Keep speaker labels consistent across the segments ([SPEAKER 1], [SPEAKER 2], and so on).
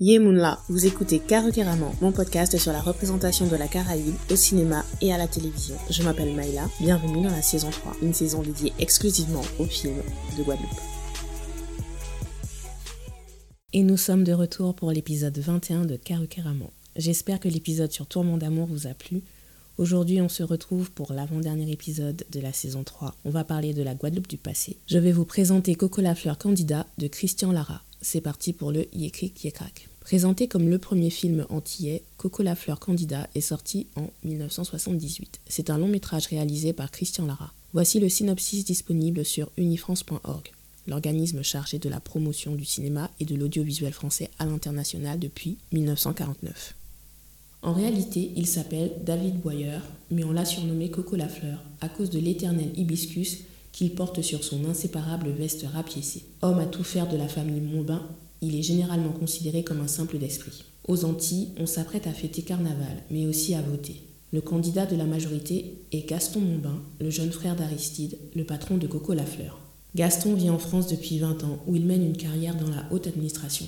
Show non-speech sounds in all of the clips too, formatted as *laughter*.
[SPEAKER 1] Yemunla, vous écoutez Caroqueramment, mon podcast sur la représentation de la Caraïbe au cinéma et à la télévision. Je m'appelle Maïla, bienvenue dans la saison 3, une saison dédiée exclusivement aux films de Guadeloupe. Et nous sommes de retour pour l'épisode 21 de Caroqueramment. J'espère que l'épisode sur Tourment d'amour vous a plu. Aujourd'hui, on se retrouve pour l'avant-dernier épisode de la saison 3. On va parler de la Guadeloupe du passé. Je vais vous présenter Coco la fleur candidat de Christian Lara. C'est parti pour le Yécric Yécrac. Présenté comme le premier film antillais, Coco la fleur candidat est sorti en 1978. C'est un long métrage réalisé par Christian Lara. Voici le synopsis disponible sur unifrance.org, l'organisme chargé de la promotion du cinéma et de l'audiovisuel français à l'international depuis 1949. En réalité, il s'appelle David Boyer, mais on l'a surnommé Coco la fleur à cause de l'éternel hibiscus qu'il porte sur son inséparable veste rapiécée. Homme à tout faire de la famille Montbain, il est généralement considéré comme un simple d'esprit. Aux Antilles, on s'apprête à fêter carnaval, mais aussi à voter. Le candidat de la majorité est Gaston Montbain, le jeune frère d'Aristide, le patron de Coco Lafleur. Gaston vit en France depuis 20 ans, où il mène une carrière dans la haute administration.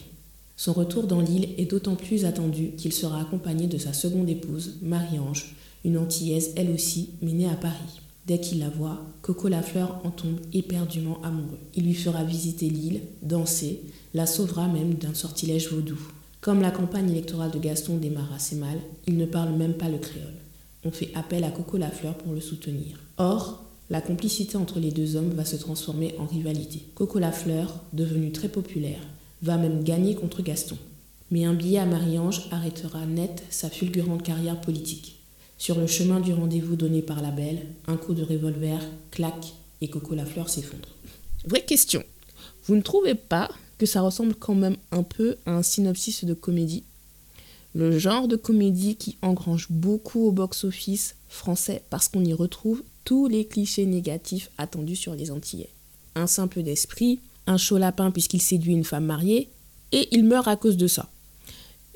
[SPEAKER 1] Son retour dans l'île est d'autant plus attendu qu'il sera accompagné de sa seconde épouse, Marie-Ange, une Antillaise elle aussi, mais née à Paris. Dès qu'il la voit, Coco Lafleur en tombe éperdument amoureux. Il lui fera visiter l'île, danser, la sauvera même d'un sortilège vaudou. Comme la campagne électorale de Gaston démarre assez mal, il ne parle même pas le créole. On fait appel à Coco Lafleur pour le soutenir. Or, la complicité entre les deux hommes va se transformer en rivalité. Coco Lafleur, devenu très populaire, va même gagner contre Gaston. Mais un billet à Marie-Ange arrêtera net sa fulgurante carrière politique. Sur le chemin du rendez-vous donné par la belle, un coup de revolver claque et Coco la fleur s'effondre. Vraie question. Vous ne trouvez pas que ça ressemble quand même un peu à un synopsis de comédie? Le genre de comédie qui engrange beaucoup au box-office français parce qu'on y retrouve tous les clichés négatifs attendus sur les Antillais. Un simple d'esprit, un chaud lapin puisqu'il séduit une femme mariée, et il meurt à cause de ça.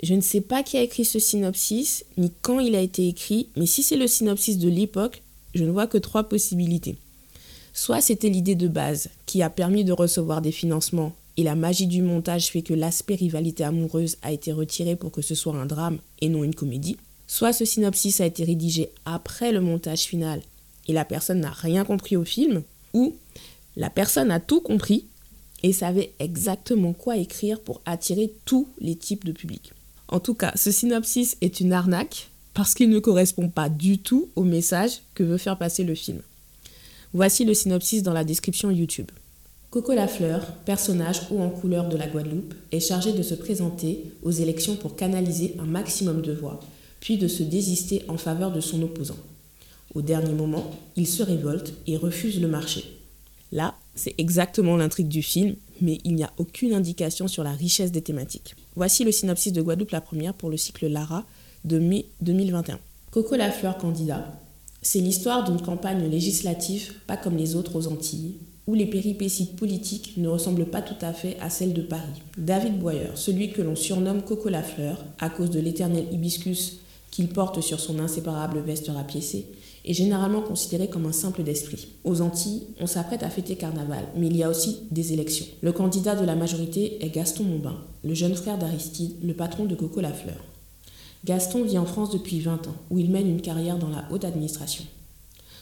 [SPEAKER 1] Je ne sais pas qui a écrit ce synopsis, ni quand il a été écrit, mais si c'est le synopsis de l'époque, je ne vois que trois possibilités. Soit c'était l'idée de base, qui a permis de recevoir des financements, et la magie du montage fait que l'aspect rivalité amoureuse a été retiré pour que ce soit un drame et non une comédie. Soit ce synopsis a été rédigé après le montage final, et la personne n'a rien compris au film, ou la personne a tout compris et savait exactement quoi écrire pour attirer tous les types de publics. En tout cas, ce synopsis est une arnaque parce qu'il ne correspond pas du tout au message que veut faire passer le film. Voici le synopsis dans la description YouTube. Coco Lafleur, personnage haut en couleur de la Guadeloupe, est chargé de se présenter aux élections pour canaliser un maximum de voix, puis de se désister en faveur de son opposant. Au dernier moment, il se révolte et refuse le marché. Là, c'est exactement l'intrigue du film, mais il n'y a aucune indication sur la richesse des thématiques. Voici le synopsis de Guadeloupe la première pour le cycle Lara de mai 2021. Coco la fleur candidat. C'est l'histoire d'une campagne législative pas comme les autres aux Antilles, où les péripéties politiques ne ressemblent pas tout à fait à celles de Paris. David Boyer, celui que l'on surnomme Coco la fleur, à cause de l'éternel hibiscus qu'il porte sur son inséparable veste rapiécée, est généralement considéré comme un simple d'esprit. Aux Antilles, on s'apprête à fêter carnaval, mais il y a aussi des élections. Le candidat de la majorité est Gaston Montbain, le jeune frère d'Aristide, le patron de Coco Lafleur. Gaston vit en France depuis 20 ans, où il mène une carrière dans la haute administration.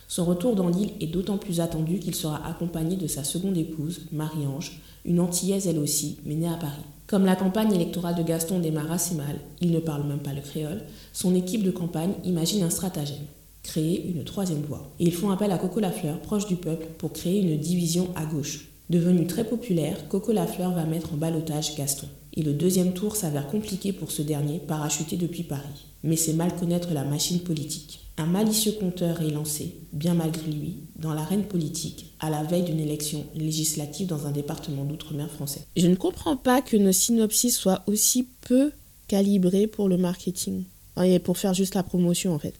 [SPEAKER 1] Son retour dans l'île est d'autant plus attendu qu'il sera accompagné de sa seconde épouse, Marie-Ange, une Antillaise elle aussi, mais née à Paris. Comme la campagne électorale de Gaston démarre assez mal, il ne parle même pas le créole, son équipe de campagne imagine un stratagème créer une troisième voie. Et ils font appel à Coco Lafleur, proche du peuple, pour créer une division à gauche. Devenu très populaire, Coco Lafleur va mettre en balotage Gaston. Et le deuxième tour s'avère compliqué pour ce dernier, parachuté depuis Paris. Mais c'est mal connaître la machine politique. Un malicieux compteur est lancé, bien malgré lui, dans l'arène politique, à la veille d'une élection législative dans un département d'outre-mer français. Je ne comprends pas que nos synopsis soient aussi peu calibrés pour le marketing. Et pour faire juste la promotion en fait.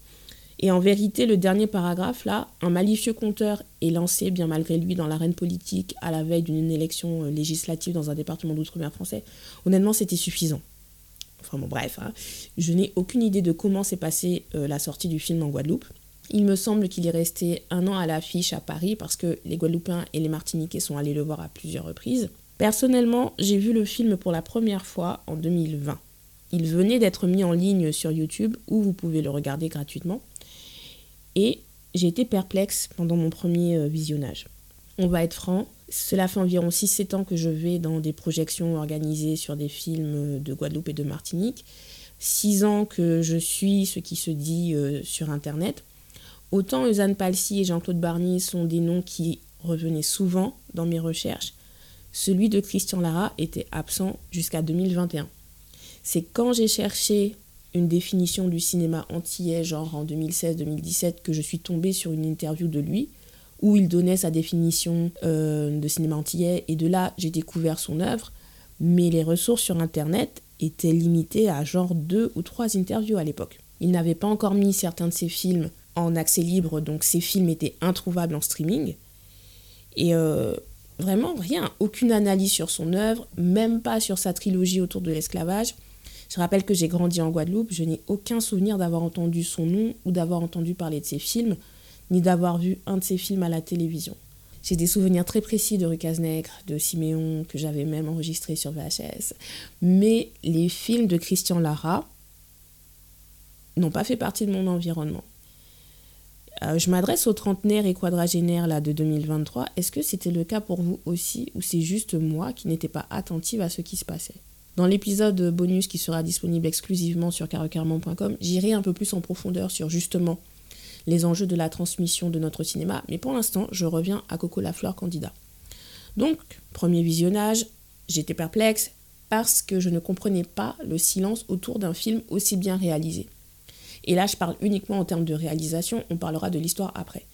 [SPEAKER 1] Et en vérité, le dernier paragraphe, là, un malicieux compteur est lancé, bien malgré lui, dans l'arène politique à la veille d'une élection euh, législative dans un département d'outre-mer français. Honnêtement, c'était suffisant. Enfin bon, bref, hein. je n'ai aucune idée de comment s'est passée euh, la sortie du film en Guadeloupe. Il me semble qu'il est resté un an à l'affiche à Paris parce que les Guadeloupéens et les Martiniquais sont allés le voir à plusieurs reprises. Personnellement, j'ai vu le film pour la première fois en 2020. Il venait d'être mis en ligne sur YouTube où vous pouvez le regarder gratuitement. Et j'ai été perplexe pendant mon premier euh, visionnage. On va être franc, cela fait environ 6-7 ans que je vais dans des projections organisées sur des films de Guadeloupe et de Martinique. 6 ans que je suis ce qui se dit euh, sur Internet. Autant Eusanne Palsy et Jean-Claude Barnier sont des noms qui revenaient souvent dans mes recherches, celui de Christian Lara était absent jusqu'à 2021. C'est quand j'ai cherché une définition du cinéma antillais, genre en 2016-2017, que je suis tombée sur une interview de lui, où il donnait sa définition euh, de cinéma antillais, et de là j'ai découvert son œuvre, mais les ressources sur Internet étaient limitées à genre deux ou trois interviews à l'époque. Il n'avait pas encore mis certains de ses films en accès libre, donc ces films étaient introuvables en streaming. Et euh, vraiment rien, aucune analyse sur son œuvre, même pas sur sa trilogie autour de l'esclavage. Je rappelle que j'ai grandi en Guadeloupe, je n'ai aucun souvenir d'avoir entendu son nom ou d'avoir entendu parler de ses films, ni d'avoir vu un de ses films à la télévision. J'ai des souvenirs très précis de Rucas Nègre, de Siméon, que j'avais même enregistré sur VHS. Mais les films de Christian Lara n'ont pas fait partie de mon environnement. Euh, je m'adresse aux trentenaires et quadragénaires là, de 2023. Est-ce que c'était le cas pour vous aussi ou c'est juste moi qui n'étais pas attentive à ce qui se passait? Dans l'épisode bonus qui sera disponible exclusivement sur carocarment.com, j'irai un peu plus en profondeur sur justement les enjeux de la transmission de notre cinéma, mais pour l'instant, je reviens à Coco Lafleur candidat. Donc, premier visionnage, j'étais perplexe parce que je ne comprenais pas le silence autour d'un film aussi bien réalisé. Et là, je parle uniquement en termes de réalisation, on parlera de l'histoire après.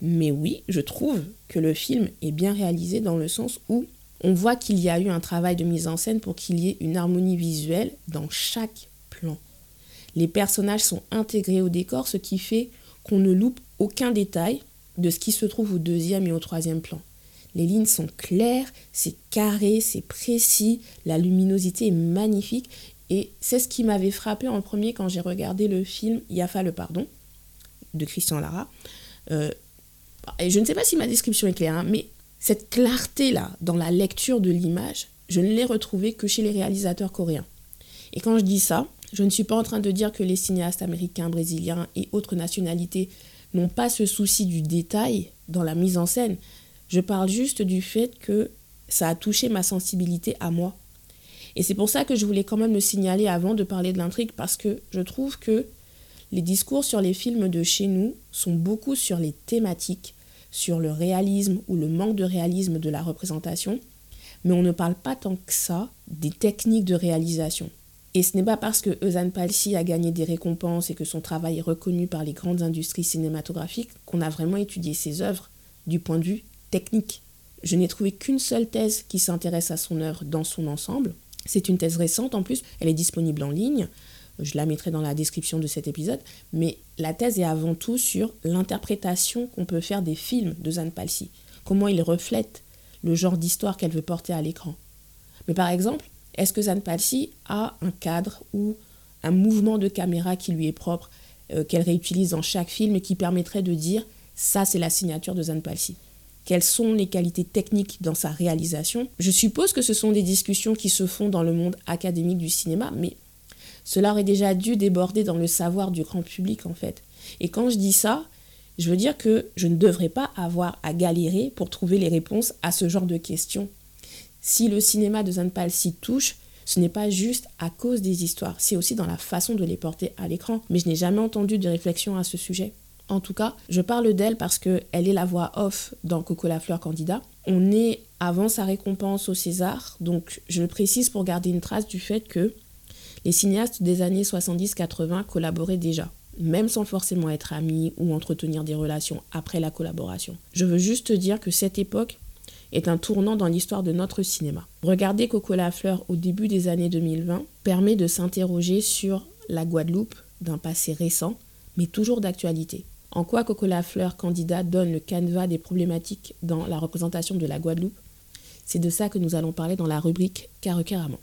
[SPEAKER 1] Mais oui, je trouve que le film est bien réalisé dans le sens où on voit qu'il y a eu un travail de mise en scène pour qu'il y ait une harmonie visuelle dans chaque plan. Les personnages sont intégrés au décor, ce qui fait qu'on ne loupe aucun détail de ce qui se trouve au deuxième et au troisième plan. Les lignes sont claires, c'est carré, c'est précis, la luminosité est magnifique et c'est ce qui m'avait frappé en premier quand j'ai regardé le film Yafa le pardon de Christian Lara. Euh, et je ne sais pas si ma description est claire, hein, mais cette clarté-là dans la lecture de l'image, je ne l'ai retrouvée que chez les réalisateurs coréens. Et quand je dis ça, je ne suis pas en train de dire que les cinéastes américains, brésiliens et autres nationalités n'ont pas ce souci du détail dans la mise en scène. Je parle juste du fait que ça a touché ma sensibilité à moi. Et c'est pour ça que je voulais quand même le signaler avant de parler de l'intrigue, parce que je trouve que les discours sur les films de chez nous sont beaucoup sur les thématiques, sur le réalisme ou le manque de réalisme de la représentation, mais on ne parle pas tant que ça des techniques de réalisation. Et ce n'est pas parce que Eusanne Palsy a gagné des récompenses et que son travail est reconnu par les grandes industries cinématographiques qu'on a vraiment étudié ses œuvres du point de vue technique. Je n'ai trouvé qu'une seule thèse qui s'intéresse à son œuvre dans son ensemble, c'est une thèse récente en plus, elle est disponible en ligne, je la mettrai dans la description de cet épisode, mais la thèse est avant tout sur l'interprétation qu'on peut faire des films de Zane Palsy, comment ils reflètent le genre d'histoire qu'elle veut porter à l'écran. Mais par exemple, est-ce que Zane Palsy a un cadre ou un mouvement de caméra qui lui est propre, euh, qu'elle réutilise dans chaque film et qui permettrait de dire ça c'est la signature de Zane Palsy quelles sont les qualités techniques dans sa réalisation? Je suppose que ce sont des discussions qui se font dans le monde académique du cinéma, mais cela aurait déjà dû déborder dans le savoir du grand public en fait. Et quand je dis ça, je veux dire que je ne devrais pas avoir à galérer pour trouver les réponses à ce genre de questions. Si le cinéma de Zanpal s'y touche, ce n'est pas juste à cause des histoires, c'est aussi dans la façon de les porter à l'écran. Mais je n'ai jamais entendu de réflexion à ce sujet. En tout cas, je parle d'elle parce qu'elle est la voix off dans Coco la fleur candidat. On est avant sa récompense au César, donc je le précise pour garder une trace du fait que les cinéastes des années 70-80 collaboraient déjà, même sans forcément être amis ou entretenir des relations après la collaboration. Je veux juste dire que cette époque est un tournant dans l'histoire de notre cinéma. Regarder Coco la fleur au début des années 2020 permet de s'interroger sur la Guadeloupe d'un passé récent, mais toujours d'actualité. En quoi Coco Fleur, candidat, donne le canevas des problématiques dans la représentation de la Guadeloupe? C'est de ça que nous allons parler dans la rubrique Carecaramment.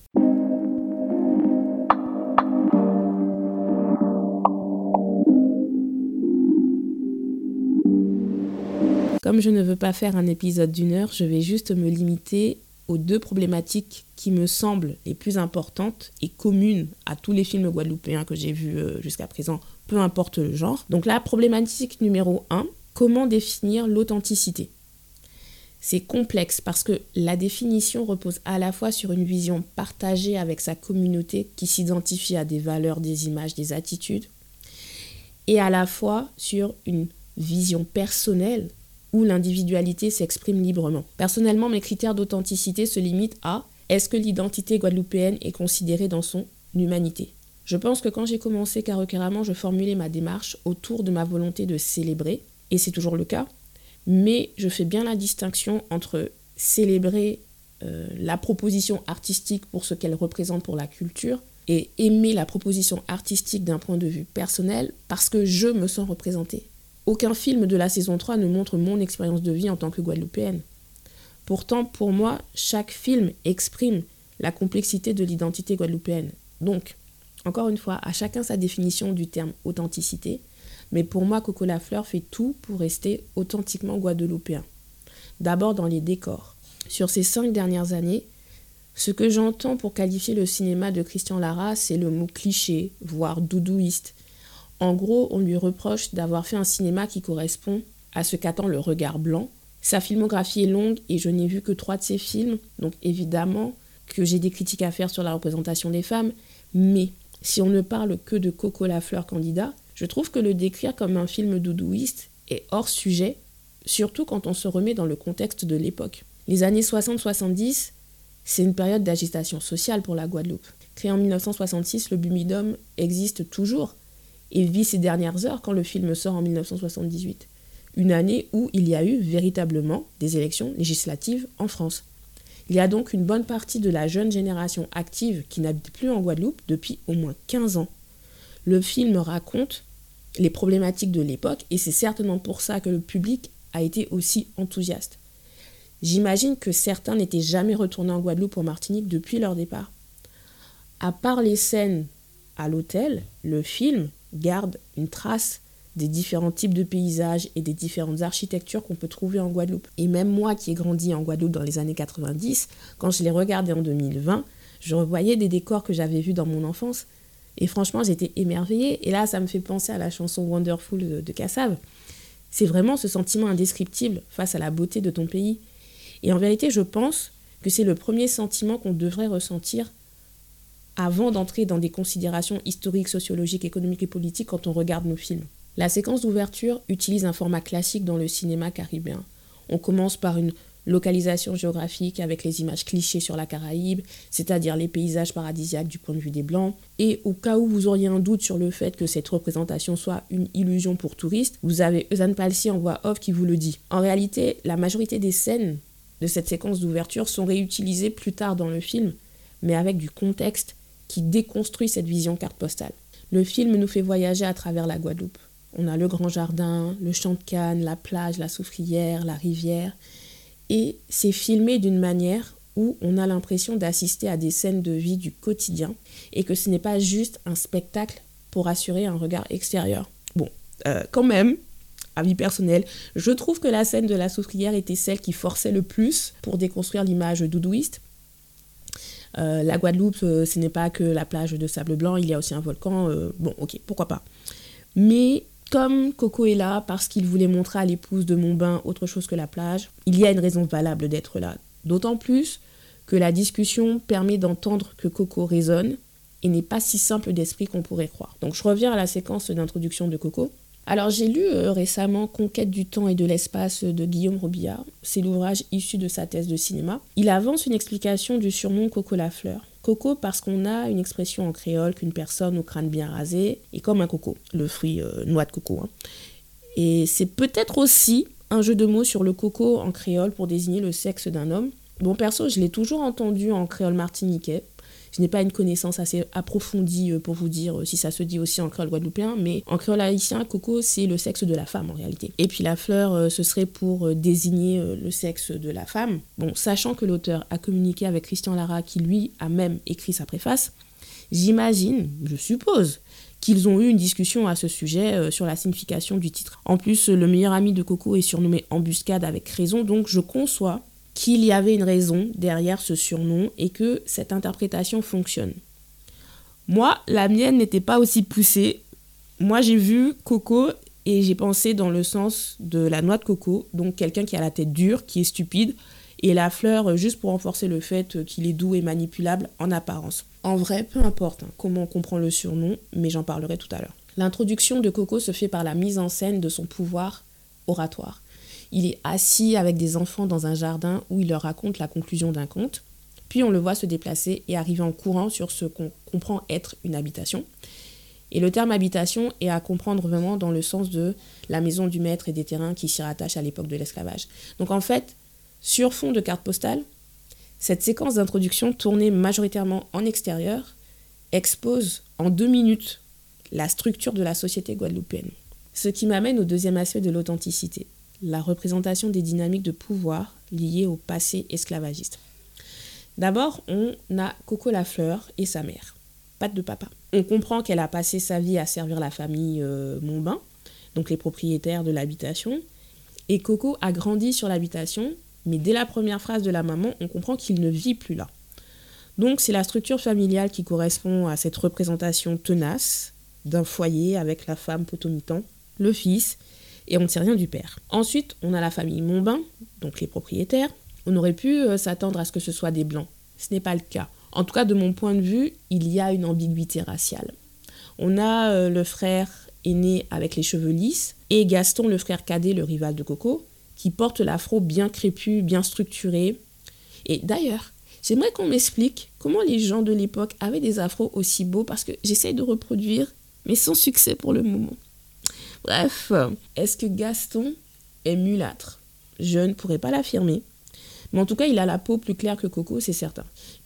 [SPEAKER 1] Comme je ne veux pas faire un épisode d'une heure, je vais juste me limiter aux deux problématiques qui me semblent les plus importantes et communes à tous les films guadeloupéens que j'ai vus euh, jusqu'à présent, peu importe le genre. Donc la problématique numéro 1, comment définir l'authenticité? C'est complexe parce que la définition repose à la fois sur une vision partagée avec sa communauté qui s'identifie à des valeurs, des images, des attitudes, et à la fois sur une vision personnelle où l'individualité s'exprime librement. Personnellement, mes critères d'authenticité se limitent à est-ce que l'identité guadeloupéenne est considérée dans son humanité? Je pense que quand j'ai commencé carrément, je formulais ma démarche autour de ma volonté de célébrer, et c'est toujours le cas, mais je fais bien la distinction entre célébrer euh, la proposition artistique pour ce qu'elle représente pour la culture et aimer la proposition artistique d'un point de vue personnel parce que je me sens représentée. Aucun film de la saison 3 ne montre mon expérience de vie en tant que Guadeloupéenne. Pourtant, pour moi, chaque film exprime la complexité de l'identité guadeloupéenne. Donc, encore une fois, à chacun sa définition du terme authenticité, mais pour moi, Coco Lafleur fait tout pour rester authentiquement guadeloupéen. D'abord dans les décors. Sur ces cinq dernières années, ce que j'entends pour qualifier le cinéma de Christian Lara, c'est le mot cliché, voire doudouiste. En gros, on lui reproche d'avoir fait un cinéma qui correspond à ce qu'attend le regard blanc. Sa filmographie est longue et je n'ai vu que trois de ses films, donc évidemment que j'ai des critiques à faire sur la représentation des femmes, mais si on ne parle que de Coco Lafleur candidat, je trouve que le décrire comme un film doudouiste est hors sujet, surtout quand on se remet dans le contexte de l'époque. Les années 60-70, c'est une période d'agitation sociale pour la Guadeloupe. Créé en 1966, le Bumidum existe toujours et vit ses dernières heures quand le film sort en 1978. Une année où il y a eu véritablement des élections législatives en France. Il y a donc une bonne partie de la jeune génération active qui n'habite plus en Guadeloupe depuis au moins 15 ans. Le film raconte les problématiques de l'époque et c'est certainement pour ça que le public a été aussi enthousiaste. J'imagine que certains n'étaient jamais retournés en Guadeloupe ou en Martinique depuis leur départ. À part les scènes à l'hôtel, le film garde une trace des différents types de paysages et des différentes architectures qu'on peut trouver en Guadeloupe. Et même moi qui ai grandi en Guadeloupe dans les années 90, quand je l'ai regardé en 2020, je revoyais des décors que j'avais vus dans mon enfance et franchement, j'étais émerveillée. Et là, ça me fait penser à la chanson Wonderful de, Kassav. C'est vraiment ce sentiment indescriptible face à la beauté de ton pays. Et en vérité, je pense que c'est le premier sentiment qu'on devrait ressentir avant d'entrer dans des considérations historiques, sociologiques, économiques et politiques quand on regarde nos films. La séquence d'ouverture utilise un format classique dans le cinéma caribéen. On commence par une localisation géographique avec les images clichés sur la Caraïbe, c'est-à-dire les paysages paradisiaques du point de vue des Blancs. Et au cas où vous auriez un doute sur le fait que cette représentation soit une illusion pour touristes, vous avez Eusanne Palsy en voix off qui vous le dit. En réalité, la majorité des scènes de cette séquence d'ouverture sont réutilisées plus tard dans le film, mais avec du contexte qui déconstruit cette vision carte postale. Le film nous fait voyager à travers la Guadeloupe. On a le grand jardin, le champ de canne, la plage, la soufrière, la rivière, et c'est filmé d'une manière où on a l'impression d'assister à des scènes de vie du quotidien et que ce n'est pas juste un spectacle pour assurer un regard extérieur. Bon, euh, quand même, avis personnel, je trouve que la scène de la soufrière était celle qui forçait le plus pour déconstruire l'image doudouiste. Euh, la Guadeloupe, euh, ce n'est pas que la plage de sable blanc, il y a aussi un volcan. bon, ok, pourquoi pas. Mais comme Coco est là parce qu'il voulait montrer à l'épouse de mon bain autre chose que la plage, il y a une raison valable d'être là. D'autant plus que la discussion permet d'entendre que Coco raisonne et n'est pas si simple d'esprit qu'on pourrait croire. Donc je reviens à la séquence d'introduction de Coco. Alors j'ai lu euh, récemment Conquête du temps et de l'espace de Guillaume Robillard. C'est l'ouvrage issu de sa thèse de cinéma. Il avance une explication du surnom Coco la fleur. Coco parce qu'on a une expression en créole qu'une personne au crâne bien rasé est comme un coco, le fruit euh, noix de coco. Hein. Et c'est peut-être aussi un jeu de mots sur le coco en créole pour désigner le sexe d'un homme. Bon, perso, je l'ai toujours entendu en créole martiniquais, je n'ai pas une connaissance assez approfondie euh, pour vous dire euh, si ça se dit aussi en créole guadeloupéen, mais en créole haïtien, coco, c'est le sexe de la femme en réalité. Et puis la fleur, euh, ce serait pour désigner le sexe de la femme. Bon, sachant que l'auteur a communiqué avec Christian Lara, qui lui a même écrit sa préface, j'imagine, je suppose, qu'ils ont eu une discussion à ce sujet sur la signification du titre. En plus, le meilleur ami de Coco est surnommé Embuscade avec raison, donc je conçois qu'il y avait une raison derrière ce surnom et que cette interprétation fonctionne. Moi, la mienne n'était pas aussi poussée. Moi, j'ai vu Coco et j'ai pensé dans le sens de la noix de coco, donc quelqu'un qui a la tête dure, qui est stupide, et la fleur juste pour renforcer le fait qu'il est doux et manipulable en apparence. En vrai, peu importe hein, comment on comprend le surnom, mais j'en parlerai tout à l'heure. L'introduction de Coco se fait par la mise en scène de son pouvoir oratoire. Il est assis avec des enfants dans un jardin où il leur raconte la conclusion d'un conte, puis on le voit se déplacer et arriver en courant sur ce qu'on comprend être une habitation. Et le terme habitation est à comprendre vraiment dans le sens de la maison du maître et des terrains qui s'y rattachent à l'époque de l'esclavage. Donc en fait, sur fond de carte postale, cette séquence d'introduction tournée majoritairement en extérieur expose en deux minutes la structure de la société guadeloupéenne. Ce qui m'amène au deuxième aspect de l'authenticité, la représentation des dynamiques de pouvoir liées au passé esclavagiste. D'abord, on a Coco Lafleur et sa mère, pas de papa. On comprend qu'elle a passé sa vie à servir la famille euh, Montbain, donc les propriétaires de l'habitation, et Coco a grandi sur l'habitation mais dès la première phrase de la maman, on comprend qu'il ne vit plus là. Donc c'est la structure familiale qui correspond à cette représentation tenace d'un foyer avec la femme potomitan, le fils, et on ne sait rien du père. Ensuite, on a la famille Montbain, donc les propriétaires. On aurait pu euh, s'attendre à ce que ce soit des blancs. Ce n'est pas le cas. En tout cas, de mon point de vue, il y a une ambiguïté raciale. On a euh, le frère aîné avec les cheveux lisses et Gaston, le frère cadet, le rival de Coco, qui porte l'afro bien crépu, bien structuré. Et d'ailleurs, j'aimerais qu'on m'explique comment les gens de l'époque avaient des afros aussi beaux parce que j'essaye de reproduire, mais sans succès pour le moment. Bref, est-ce que Gaston est mulâtre? Je ne pourrais pas l'affirmer. Mais en tout cas, il a la peau plus claire que Coco, c'est certain.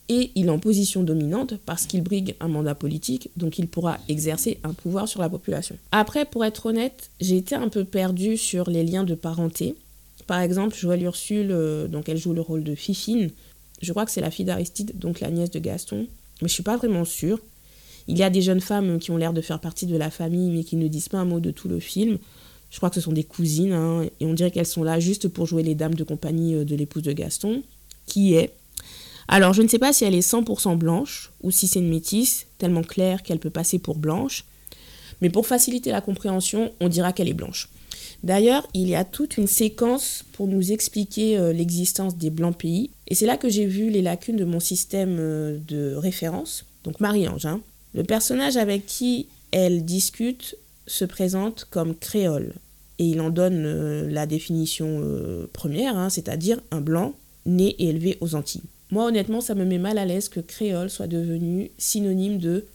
[SPEAKER 1] Et il est en position dominante parce qu'il brigue un mandat politique, donc il pourra exercer un pouvoir sur la population. Après, pour être honnête, j'ai été un peu perdue sur les liens de parenté. Par exemple, Joëlle Ursule, euh, donc elle joue le rôle de Fifine. Je crois que c'est la fille d'Aristide, donc la nièce de Gaston. Mais je suis pas vraiment sûre. Il y a des jeunes femmes qui ont l'air de faire partie de la famille, mais qui ne disent pas un mot de tout le film. Je crois que ce sont des cousines, hein, et on dirait qu'elles sont là juste pour jouer les dames de compagnie euh, de l'épouse de Gaston, qui est. Alors, je ne sais pas si elle est 100% blanche, ou si c'est une métisse, tellement claire qu'elle peut passer pour blanche. Mais pour faciliter la compréhension, on dira qu'elle est blanche. D'ailleurs, il y a toute une séquence pour nous expliquer euh, l'existence des blancs pays. Et c'est là que j'ai vu les lacunes de mon système euh, de référence. Donc Marie-Ange, hein. Le personnage avec qui elle discute se présente comme créole. Et il en donne euh, la définition première, hein, c'est-à-dire un blanc né et élevé aux Antilles. Moi, honnêtement, ça me met mal à l'aise que créole soit devenu synonyme de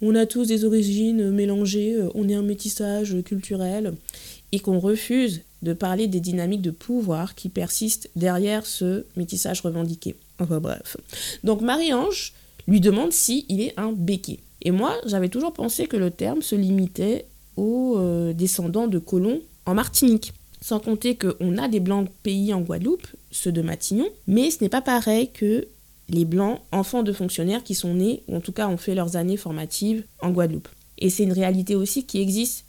[SPEAKER 1] on a tous des origines mélangées, on est un métissage culturel et qu'on refuse de parler des dynamiques de pouvoir qui persistent derrière ce métissage revendiqué. Enfin bref. Donc Marie-Ange lui demande si il est un béquet. Et moi, j'avais toujours pensé que le terme se limitait aux euh, descendants de colons en Martinique. Sans compter qu'on a des blancs pays en Guadeloupe, ceux de Matignon, mais ce n'est pas pareil que les blancs enfants de fonctionnaires qui sont nés, ou en tout cas ont fait leurs années formatives en Guadeloupe. Et c'est une réalité aussi qui existe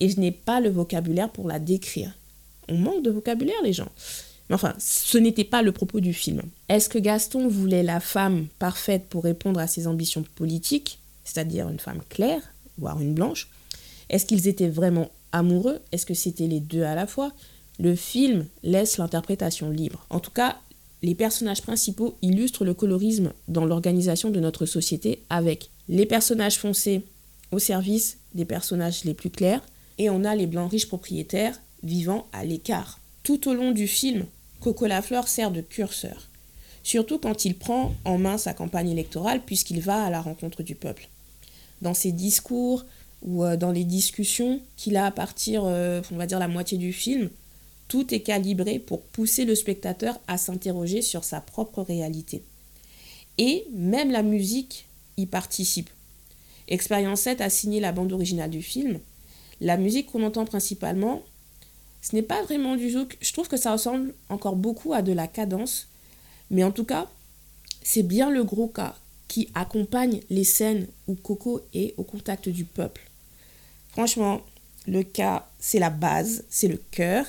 [SPEAKER 1] et je n'ai pas le vocabulaire pour la décrire. On manque de vocabulaire, les gens. Mais enfin, ce n'était pas le propos du film. Est-ce que Gaston voulait la femme parfaite pour répondre à ses ambitions politiques, c'est-à-dire une femme claire, voire une blanche Est-ce qu'ils étaient vraiment amoureux? Est-ce que c'était les deux à la fois? Le film laisse l'interprétation libre. En tout cas, les personnages principaux illustrent le colorisme dans l'organisation de notre société avec les personnages foncés au service des personnages les plus clairs et on a les blancs riches propriétaires vivant à l'écart. Tout au long du film, Coco Lafleur sert de curseur, surtout quand il prend en main sa campagne électorale puisqu'il va à la rencontre du peuple. Dans ses discours ou euh, dans les discussions qu'il a à partir, euh, on va dire, la moitié du film, tout est calibré pour pousser le spectateur à s'interroger sur sa propre réalité. Et même la musique y participe. Expérience 7 a signé la bande originale du film, la musique qu'on entend principalement, ce n'est pas vraiment du zouk. Je trouve que ça ressemble encore beaucoup à de la cadence. Mais en tout cas, c'est bien le gros cas qui accompagne les scènes où Coco est au contact du peuple. Franchement, le cas, c'est la base, c'est le cœur.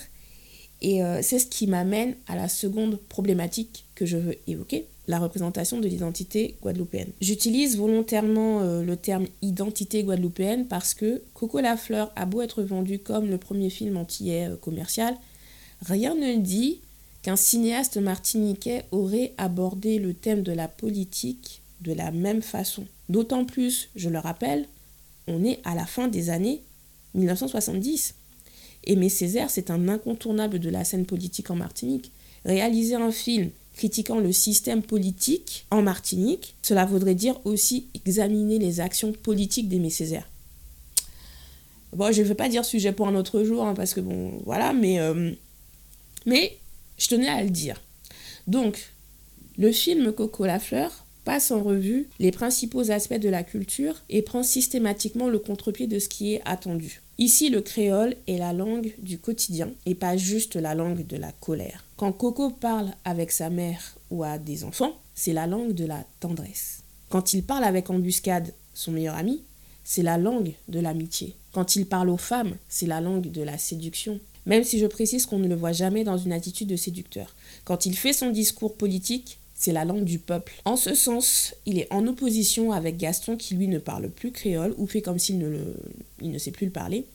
[SPEAKER 1] Et euh, c'est ce qui m'amène à la seconde problématique que je veux évoquer, la représentation de l'identité guadeloupéenne. J'utilise volontairement euh, le terme identité guadeloupéenne parce que Coco la Fleur a beau être vendu comme le premier film antillais euh, commercial, rien ne dit qu'un cinéaste martiniquais aurait abordé le thème de la politique de la même façon. D'autant plus, je le rappelle, on est à la fin des années 1970. Aimé Césaire, c'est un incontournable de la scène politique en Martinique. Réaliser un film critiquant le système politique en Martinique, cela voudrait dire aussi examiner les actions politiques d'Aimé Césaire. Bon, je ne veux pas dire sujet pour un autre jour, hein, parce que bon, voilà, mais, euh, mais je tenais à le dire. Donc, le film Coco la fleur passe en revue les principaux aspects de la culture et prend systématiquement le contre-pied de ce qui est attendu. Ici, le créole est la langue du quotidien et pas juste la langue de la colère. Quand Coco parle avec sa mère ou à des enfants, c'est la langue de la tendresse. Quand il parle avec Embuscade, son meilleur ami, c'est la langue de l'amitié. Quand il parle aux femmes, c'est la langue de la séduction. Même si je précise qu'on ne le voit jamais dans une attitude de séducteur. Quand il fait son discours politique, c'est la langue du peuple. En ce sens, il est en opposition avec Gaston qui lui ne parle plus créole ou fait comme s'il ne, ne sait plus le parler.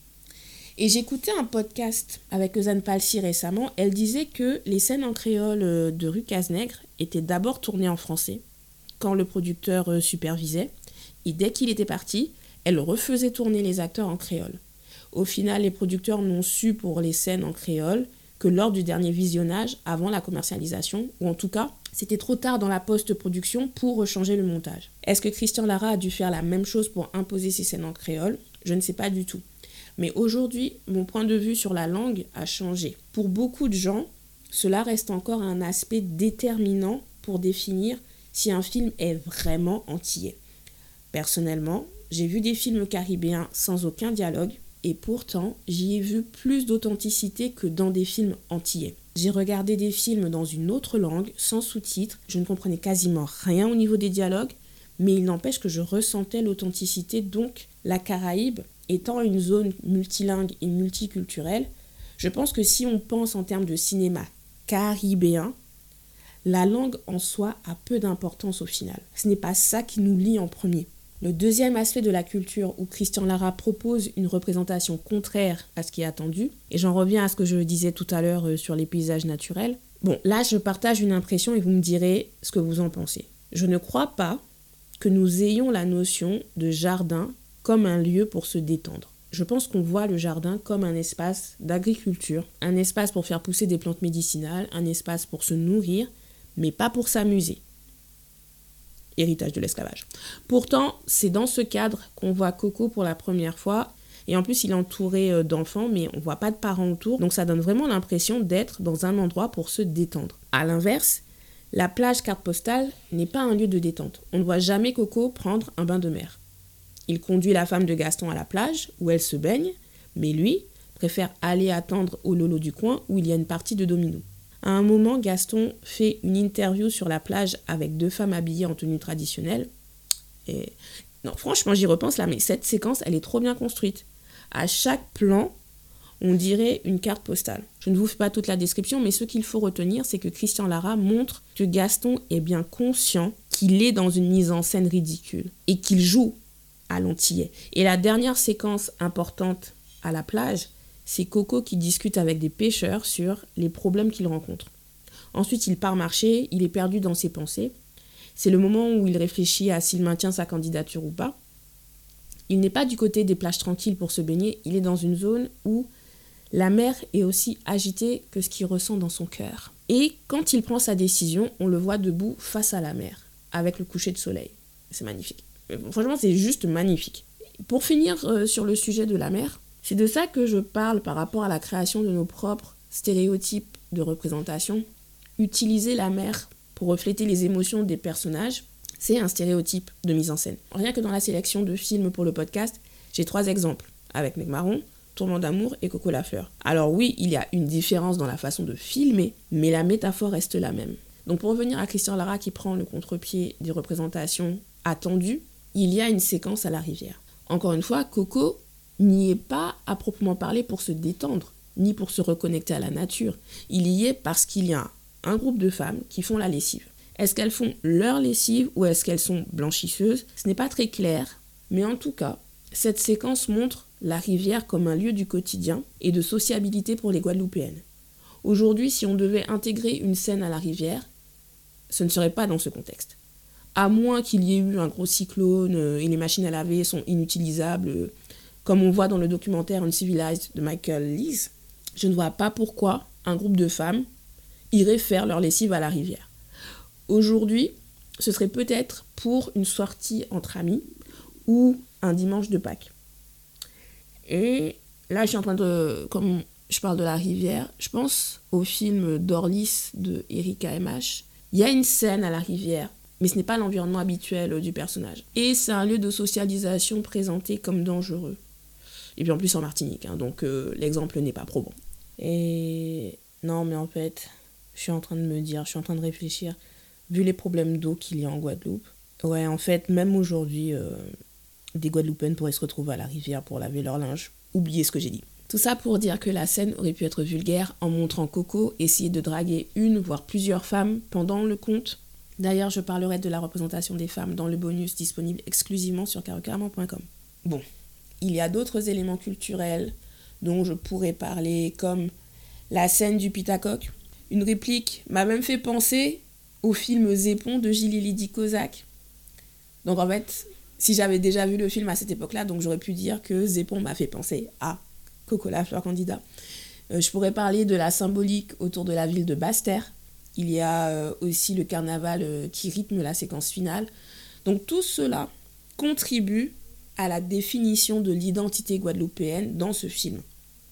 [SPEAKER 1] Et j'écoutais un podcast avec Eusanne Palsy récemment. Elle disait que les scènes en créole euh, de rue Cazenègre étaient d'abord tournées en français quand le producteur euh, supervisait. Et dès qu'il était parti, elle refaisait tourner les acteurs en créole. Au final, les producteurs n'ont su pour les scènes en créole que lors du dernier visionnage avant la commercialisation, ou en tout cas c'était trop tard dans la post-production pour changer le montage. Est-ce que Christian Lara a dû faire la même chose pour imposer ses scènes en créole? Je ne sais pas du tout. Mais aujourd'hui, mon point de vue sur la langue a changé. Pour beaucoup de gens, cela reste encore un aspect déterminant pour définir si un film est vraiment antillais. Personnellement, j'ai vu des films caribéens sans aucun dialogue, et pourtant j'y ai vu plus d'authenticité que dans des films antillais. J'ai regardé des films dans une autre langue, sans sous-titres, je ne comprenais quasiment rien au niveau des dialogues, mais il n'empêche que je ressentais l'authenticité, donc la Caraïbe étant une zone multilingue et multiculturelle, je pense que si on pense en termes de cinéma caribéen, la langue en soi a peu d'importance au final. Ce n'est pas ça qui nous lie en premier. Le deuxième aspect de la culture où Christian Lara propose une représentation contraire à ce qui est attendu, et j'en reviens à ce que je disais tout à l'heure euh, sur les paysages naturels. Bon, là je partage une impression et vous me direz ce que vous en pensez. Je ne crois pas que nous ayons la notion de jardin comme un lieu pour se détendre. Je pense qu'on voit le jardin comme un espace d'agriculture, un espace pour faire pousser des plantes médicinales, un espace pour se nourrir, mais pas pour s'amuser héritage de l'esclavage. Pourtant, c'est dans ce cadre qu'on voit Coco pour la première fois. Et en plus, il est entouré euh, d'enfants, mais on voit pas de parents autour. Donc ça donne vraiment l'impression d'être dans un endroit pour se détendre. À l'inverse, la plage carte postale n'est pas un lieu de détente. On ne voit jamais Coco prendre un bain de mer. Il conduit la femme de Gaston à la plage, où elle se baigne, mais lui préfère aller attendre au lolo du coin, où il y a une partie de domino. À un moment, Gaston fait une interview sur la plage avec deux femmes habillées en tenue traditionnelle. Et non, franchement, j'y repense là, mais cette séquence, elle est trop bien construite. À chaque plan, on dirait une carte postale. Je ne vous fais pas toute la description, mais ce qu'il faut retenir, c'est que Christian Lara montre que Gaston est bien conscient qu'il est dans une mise en scène ridicule et qu'il joue à l'antillais. Et la dernière séquence importante à la plage, c'est Coco qui discute avec des pêcheurs sur les problèmes qu'il rencontre. Ensuite, il part marcher, il est perdu dans ses pensées. C'est le moment où il réfléchit à s'il maintient sa candidature ou pas. Il n'est pas du côté des plages tranquilles pour se baigner, il est dans une zone où la mer est aussi agitée que ce qu'il ressent dans son cœur. Et quand il prend sa décision, on le voit debout face à la mer, avec le coucher de soleil. C'est magnifique. Franchement, c'est juste magnifique. Pour finir euh, sur le sujet de la mer, c'est de ça que je parle par rapport à la création de nos propres stéréotypes de représentation. Utiliser la mer pour refléter les émotions des personnages, c'est un stéréotype de mise en scène. Rien que dans la sélection de films pour le podcast, j'ai trois exemples, avec Meg Marron, Tourment d'amour et Coco la fleur. Alors oui, il y a une différence dans la façon de filmer, mais la métaphore reste la même. Donc pour revenir à Christian Lara qui prend le contre-pied des représentations attendues, il y a une séquence à la rivière. Encore une fois, Coco n'y est pas à proprement parler pour se détendre. ni pour se reconnecter à la nature. Il y est parce qu'il y a un groupe de femmes qui font la lessive. Est-ce qu'elles font leur lessive ou est-ce qu'elles sont blanchisseuses? Ce n'est pas très clair, mais en tout cas, cette séquence montre la rivière comme un lieu du quotidien et de sociabilité pour les Guadeloupéennes. Aujourd'hui, si on devait intégrer une scène à la rivière, ce ne serait pas dans ce contexte. À moins qu'il y ait eu un gros cyclone euh, et les machines à laver sont inutilisables, euh, comme on voit dans le documentaire Uncivilized de Michael Lees, je ne vois pas pourquoi un groupe de femmes irait faire leur lessive à la rivière. Aujourd'hui, ce serait peut-être pour une sortie entre amis ou un dimanche de Pâques. Et là, je suis en train de, comme je parle de la rivière, je pense au film d'Orlis de Erika MH. Il y a une scène à la rivière, mais ce n'est pas l'environnement habituel du personnage. Et c'est un lieu de socialisation présenté comme dangereux. Et puis en plus en Martinique, hein, donc euh, l'exemple n'est pas probant. Et non, mais en fait, je suis en train de me dire, je suis en train de réfléchir, vu les problèmes d'eau qu'il y a en Guadeloupe. Ouais, en fait, même aujourd'hui, euh, des Guadeloupéennes pourraient se retrouver à la rivière pour laver leur linge. Oubliez ce que j'ai dit. Tout ça pour dire que la scène aurait pu être vulgaire en montrant Coco essayer de draguer une, voire plusieurs femmes pendant le conte. D'ailleurs, je parlerai de la représentation des femmes dans le bonus disponible exclusivement sur carocarman.com. Bon, il y a d'autres éléments culturels dont je pourrais parler, comme la scène du Pitacoque. Une réplique m'a même fait penser au film Zépon de Gilles Lydie Kozak. Donc en fait, si j'avais déjà vu le film à cette époque-là, donc j'aurais pu dire que Zépon m'a fait penser à Coco la fleur candidat. Euh, je pourrais parler de la symbolique autour de la ville de Basse-Terre. Il y a euh, aussi le carnaval euh, qui rythme la séquence finale. Donc tout cela contribue à la définition de l'identité guadeloupéenne dans ce film.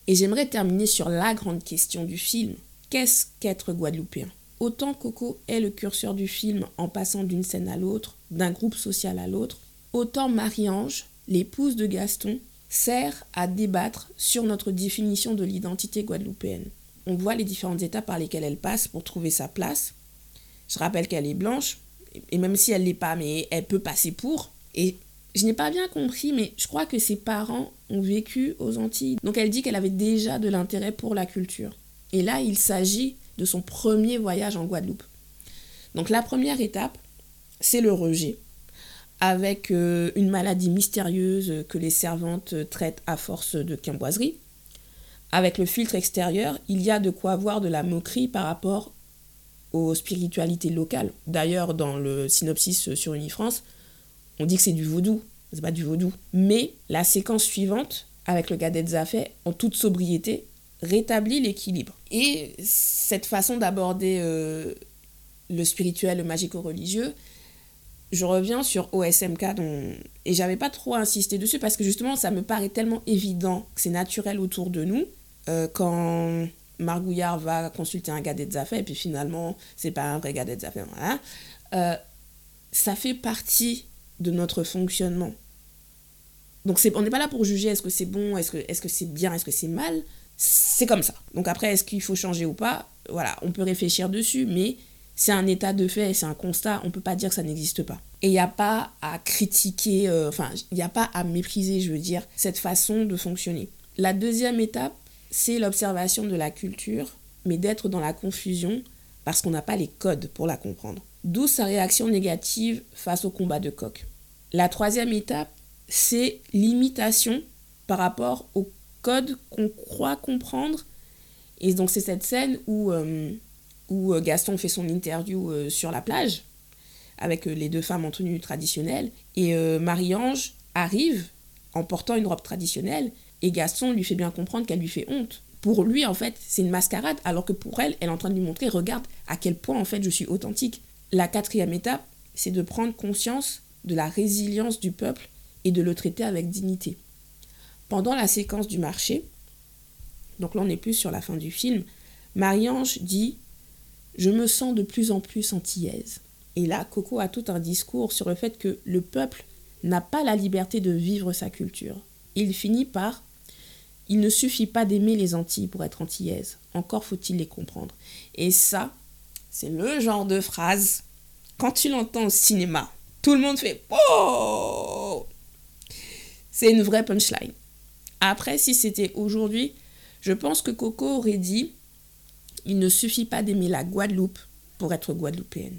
[SPEAKER 1] Et j'aimerais terminer sur la grande question du film. Qu'est-ce qu'être guadeloupéen? Autant Coco est le curseur du film en passant d'une scène à l'autre, d'un groupe social à l'autre, autant Marie-Ange, l'épouse de Gaston, sert à débattre sur notre définition de l'identité guadeloupéenne. On voit les différentes étapes par lesquelles elle passe pour trouver sa place. Je rappelle qu'elle est blanche, et même si elle l'est pas, mais elle peut passer pour. Et je n'ai pas bien compris, mais je crois que ses parents ont vécu aux Antilles. Donc elle dit qu'elle avait déjà de l'intérêt pour la culture. Et là, il s'agit de son premier voyage en Guadeloupe. Donc la première étape, c'est le rejet avec euh, une maladie mystérieuse que les servantes traitent à force de quimboiserie. Avec le filtre extérieur, il y a de quoi avoir de la moquerie par rapport aux spiritualités locales. D'ailleurs, dans le synopsis sur Unifrance, on dit que c'est du vaudou. C'est pas du vaudou. Mais la séquence suivante, avec le Gadet Zafé, en toute sobriété, rétablit l'équilibre. Et cette façon d'aborder euh, le spirituel, le magico-religieux, je reviens sur OSMK et j'avais pas trop insisté dessus parce que justement ça me paraît tellement évident que c'est naturel autour de nous euh, quand Margouillard va consulter un gars des affaires et puis finalement c'est pas un vrai gars des affaires voilà. Ça fait partie de notre fonctionnement donc on n'est pas là pour juger est-ce que c'est bon est-ce que, c'est bien est-ce que c'est mal c'est comme ça donc après est-ce qu'il faut changer ou pas voilà on peut réfléchir dessus mais c'est un état de fait, c'est un constat, on ne peut pas dire que ça n'existe pas. Et il n'y a pas à critiquer, euh, enfin, il n'y a pas à mépriser, je veux dire, cette façon de fonctionner. La deuxième étape, c'est l'observation de la culture, mais d'être dans la confusion parce qu'on n'a pas les codes pour la comprendre. D'où sa réaction négative face au combat de coq. La troisième étape, c'est l'imitation par rapport au code qu'on croit comprendre. Et donc c'est cette scène où euh, où euh, Gaston fait son interview euh, sur la plage avec les deux femmes en tenue traditionnelle et Marie-Ange arrive en portant une robe traditionnelle et Gaston lui fait bien comprendre qu'elle lui fait honte. Pour lui, en fait, c'est une mascarade, alors que pour elle, elle est en train de lui montrer, regarde à quel point, en fait, je suis authentique. La quatrième étape, c'est de prendre conscience de la résilience du peuple et de le traiter avec dignité. Pendant la séquence du marché, donc là on est plus sur la fin du film, Marie-Ange dit je me sens de plus en plus antillaise. Et là, Coco a tout un discours sur le fait que le peuple n'a pas la liberté de vivre sa culture. Il finit par Il ne suffit pas d'aimer les Antilles pour être antillaise, encore faut-il les comprendre. Et ça, c'est le genre de phrase, quand tu l'entends au cinéma, tout le monde fait Oh C'est une vraie punchline. Après, si c'était aujourd'hui, Je pense que Coco aurait dit il ne suffit pas d'aimer la Guadeloupe pour être guadeloupéenne.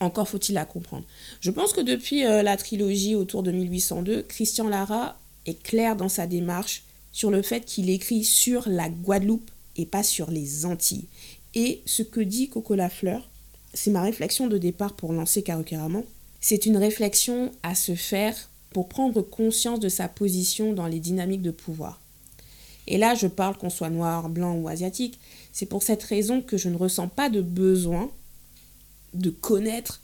[SPEAKER 1] Encore faut-il la comprendre. Je pense que depuis euh, la trilogie autour de 1802, Christian Lara est clair dans sa démarche sur le fait qu'il écrit sur la Guadeloupe et pas sur les Antilles. Et ce que dit Coco Lafleur, c'est ma réflexion de départ pour lancer Caroqueramon. C'est une réflexion à se faire pour prendre conscience de sa position dans les dynamiques de pouvoir. Et là, je parle qu'on soit noir, blanc ou asiatique. C'est pour cette raison que je ne ressens pas de besoin de connaître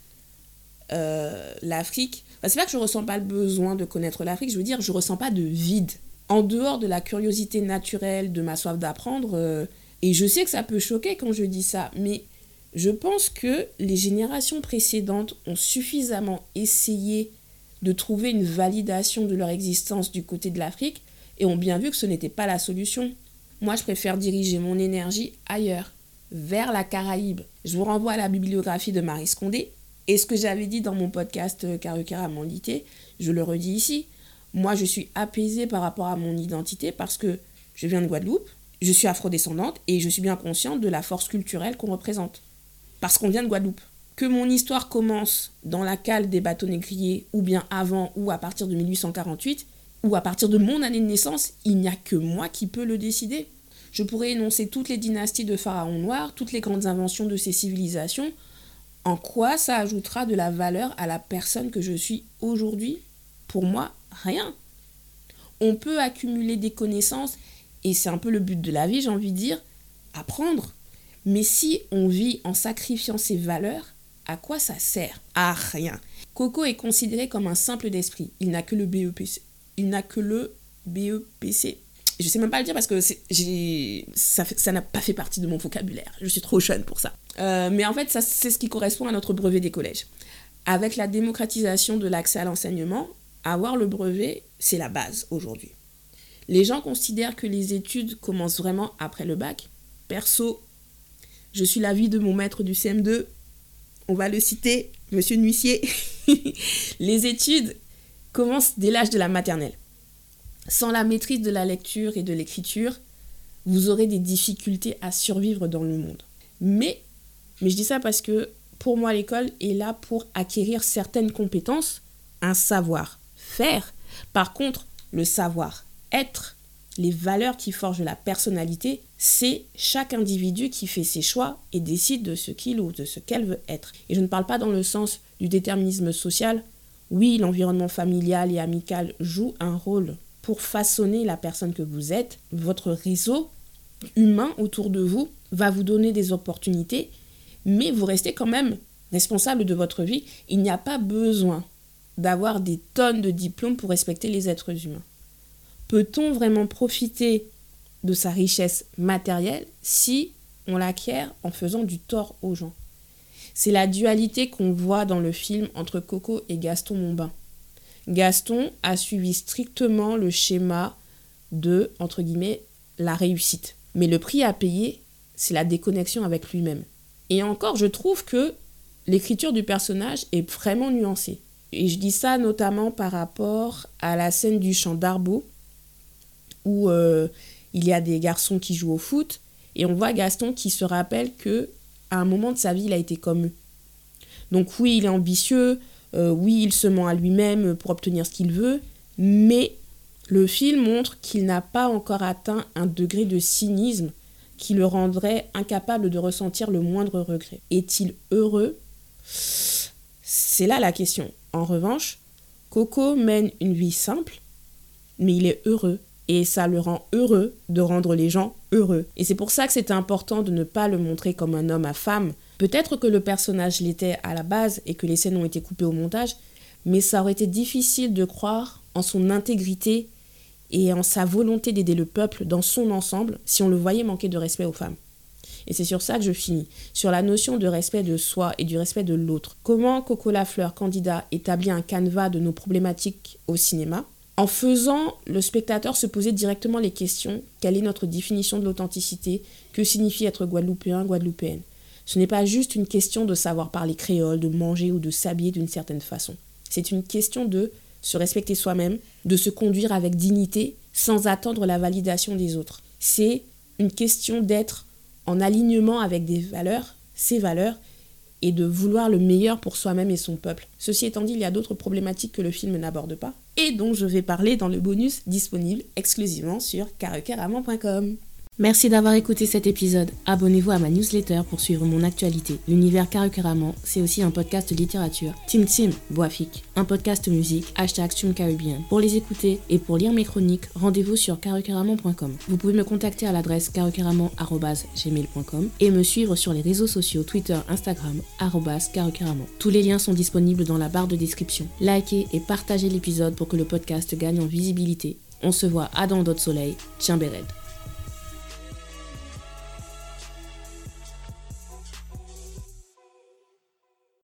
[SPEAKER 1] euh, l'Afrique. Enfin, c'est pas que je ressens pas le besoin de connaître l'Afrique, je veux dire, je ressens pas de vide. En dehors de la curiosité naturelle, de ma soif d'apprendre, euh, et je sais que ça peut choquer quand je dis ça, mais je pense que les générations précédentes ont suffisamment essayé de trouver une validation de leur existence du côté de l'Afrique et ont bien vu que ce n'était pas la solution. Moi, je préfère diriger mon énergie ailleurs, vers la Caraïbe. Je vous renvoie à la bibliographie de Marie Scondé. Et ce que j'avais dit dans mon podcast Carucara Mandité, je le redis ici. Moi, je suis apaisée par rapport à mon identité parce que je viens de Guadeloupe, je suis afrodescendante et je suis bien consciente de la force culturelle qu'on représente. Parce qu'on vient de Guadeloupe. Que mon histoire commence dans la cale des bateaux négriers, ou bien avant, ou à partir de 1848, ou à partir de mon année de naissance, il n'y a que moi qui peux le décider. Je pourrais énoncer toutes les dynasties de pharaons noirs, toutes les grandes inventions de ces civilisations. En quoi ça ajoutera de la valeur à la personne que je suis aujourd'hui? Pour moi, rien. On peut accumuler des connaissances, et c'est un peu le but de la vie, j'ai envie de dire, apprendre. Mais si on vit en sacrifiant ses valeurs, à quoi ça sert? À rien. Coco est considéré comme un simple d'esprit. Il n'a que le BEPC il n'a que le BEPC. Je sais même pas le dire parce que ça n'a pas fait partie de mon vocabulaire. Je suis trop jeune pour ça. Euh, mais en fait, c'est ce qui correspond à notre brevet des collèges. Avec la démocratisation de l'accès à l'enseignement, avoir le brevet, c'est la base aujourd'hui. Les gens considèrent que les études commencent vraiment après le bac. Perso, je suis l'avis de mon maître du CM2. On va le citer, monsieur Nuissier. *laughs* les études commence dès l'âge de la maternelle. Sans la maîtrise de la lecture et de l'écriture, vous aurez des difficultés à survivre dans le monde. Mais, mais je dis ça parce que pour moi, l'école est là pour acquérir certaines compétences, un savoir-faire. Par contre, le savoir-être, les valeurs qui forgent la personnalité, c'est chaque individu qui fait ses choix et décide de ce qu'il ou de ce qu'elle veut être. Et je ne parle pas dans le sens du déterminisme social oui, l'environnement familial et amical joue un rôle pour façonner la personne que vous êtes. Votre réseau humain autour de vous va vous donner des opportunités, mais vous restez quand même responsable de votre vie. Il n'y a pas besoin d'avoir des tonnes de diplômes pour respecter les êtres humains. Peut-on vraiment profiter de sa richesse matérielle si on l'acquiert en faisant du tort aux gens? C'est la dualité qu'on voit dans le film entre Coco et Gaston Monbain. Gaston a suivi strictement le schéma de, entre guillemets, la réussite. Mais le prix à payer, c'est la déconnexion avec lui-même. Et encore, je trouve que l'écriture du personnage est vraiment nuancée. Et je dis ça notamment par rapport à la scène du champ d'Arbeau, où euh, il y a des garçons qui jouent au foot, et on voit Gaston qui se rappelle que à un moment de sa vie, il a été comme eux. Donc oui, il est ambitieux, euh, oui, il se ment à lui-même pour obtenir ce qu'il veut, mais le film montre qu'il n'a pas encore atteint un degré de cynisme qui le rendrait incapable de ressentir le moindre regret. Est-il heureux? C'est là la question. En revanche, Coco mène une vie simple, mais il est heureux et ça le rend heureux de rendre les gens heureux. Et c'est pour ça que c'est important de ne pas le montrer comme un homme à femme. Peut-être que le personnage l'était à la base et que les scènes ont été coupées au montage, mais ça aurait été difficile de croire en son intégrité et en sa volonté d'aider le peuple dans son ensemble si on le voyait manquer de respect aux femmes. Et c'est sur ça que je finis, sur la notion de respect de soi et du respect de l'autre. Comment Coco Lafleur, candidat, établit un canevas de nos problématiques au cinéma? En faisant le spectateur se poser directement les questions quelle est notre définition de l'authenticité? Que signifie être guadeloupéen, guadeloupéenne? Ce n'est pas juste une question de savoir parler créole, de manger ou de s'habiller d'une certaine façon. C'est une question de se respecter soi-même, de se conduire avec dignité sans attendre la validation des autres. c'est une question d'être en alignement avec des valeurs, ses valeurs, et de vouloir le meilleur pour soi-même et son peuple. Ceci étant dit, il y a d'autres problématiques que le film n'aborde pas, et dont je vais parler dans le bonus disponible exclusivement sur carecaramant.com. Merci d'avoir écouté cet épisode. Abonnez-vous à ma newsletter pour suivre mon actualité. L'univers Carucaraman, c'est aussi un podcast littérature. Tim Tim, Boafik, un podcast musique, hashtag Caribbean. Pour les écouter et pour lire mes chroniques, rendez-vous sur carucaraman.com. Vous pouvez me contacter à l'adresse carucaraman.gmail.com et me suivre sur les réseaux sociaux Twitter, Instagram, carucaraman. Tous les liens sont disponibles dans la barre de description. Likez et partagez l'épisode pour que le podcast gagne en visibilité. On se voit à dans d'autres soleils. Tiens, Béred.